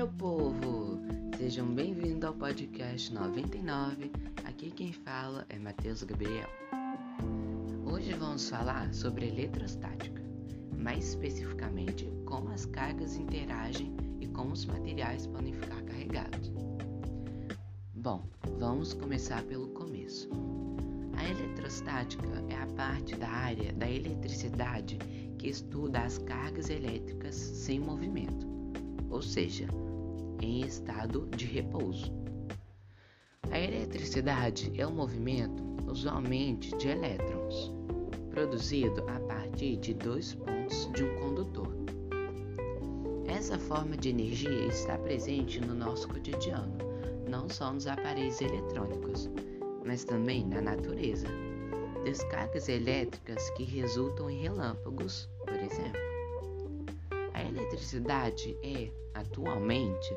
meu povo! Sejam bem-vindos ao podcast 99. Aqui quem fala é Matheus Gabriel. Hoje vamos falar sobre eletrostática, mais especificamente como as cargas interagem e como os materiais podem ficar carregados. Bom, vamos começar pelo começo. A eletrostática é a parte da área da eletricidade que estuda as cargas elétricas sem movimento, ou seja, em estado de repouso. A eletricidade é um movimento, usualmente de elétrons, produzido a partir de dois pontos de um condutor. Essa forma de energia está presente no nosso cotidiano, não só nos aparelhos eletrônicos, mas também na natureza descargas elétricas que resultam em relâmpagos, por exemplo. A eletricidade é, atualmente,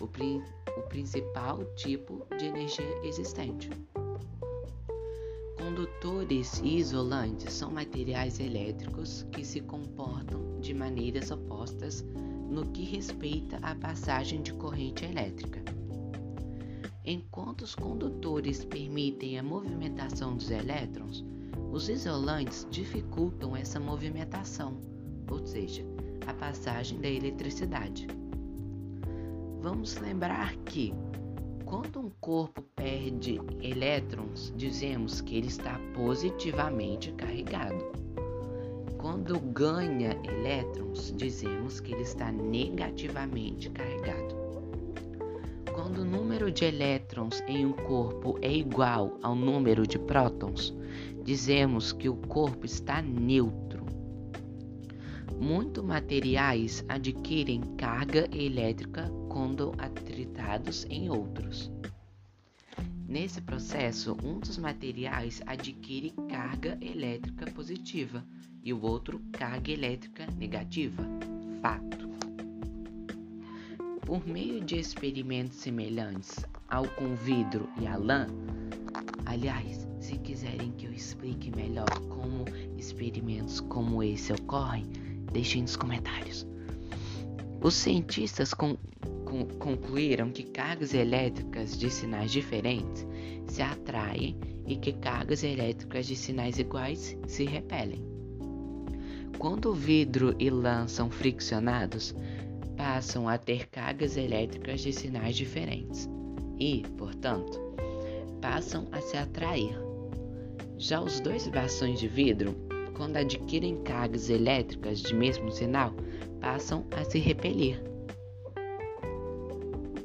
o, pri o principal tipo de energia existente. Condutores e isolantes são materiais elétricos que se comportam de maneiras opostas no que respeita à passagem de corrente elétrica. Enquanto os condutores permitem a movimentação dos elétrons, os isolantes dificultam essa movimentação, ou seja, a passagem da eletricidade. Vamos lembrar que, quando um corpo perde elétrons, dizemos que ele está positivamente carregado. Quando ganha elétrons, dizemos que ele está negativamente carregado. Quando o número de elétrons em um corpo é igual ao número de prótons, dizemos que o corpo está neutro. Muitos materiais adquirem carga elétrica quando atritados em outros. Nesse processo, um dos materiais adquire carga elétrica positiva e o outro carga elétrica negativa. Fato. Por meio de experimentos semelhantes ao com vidro e a lã, aliás, se quiserem que eu explique melhor como experimentos como esse ocorrem, deixem nos comentários. Os cientistas con con concluíram que cargas elétricas de sinais diferentes se atraem e que cargas elétricas de sinais iguais se repelem. Quando vidro e lã são friccionados, passam a ter cargas elétricas de sinais diferentes e, portanto, passam a se atrair. Já os dois bastões de vidro, quando adquirem cargas elétricas de mesmo sinal, passam a se repelir.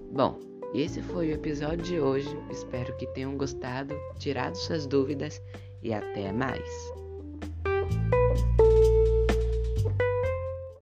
Bom, esse foi o episódio de hoje. Espero que tenham gostado, tirado suas dúvidas e até mais.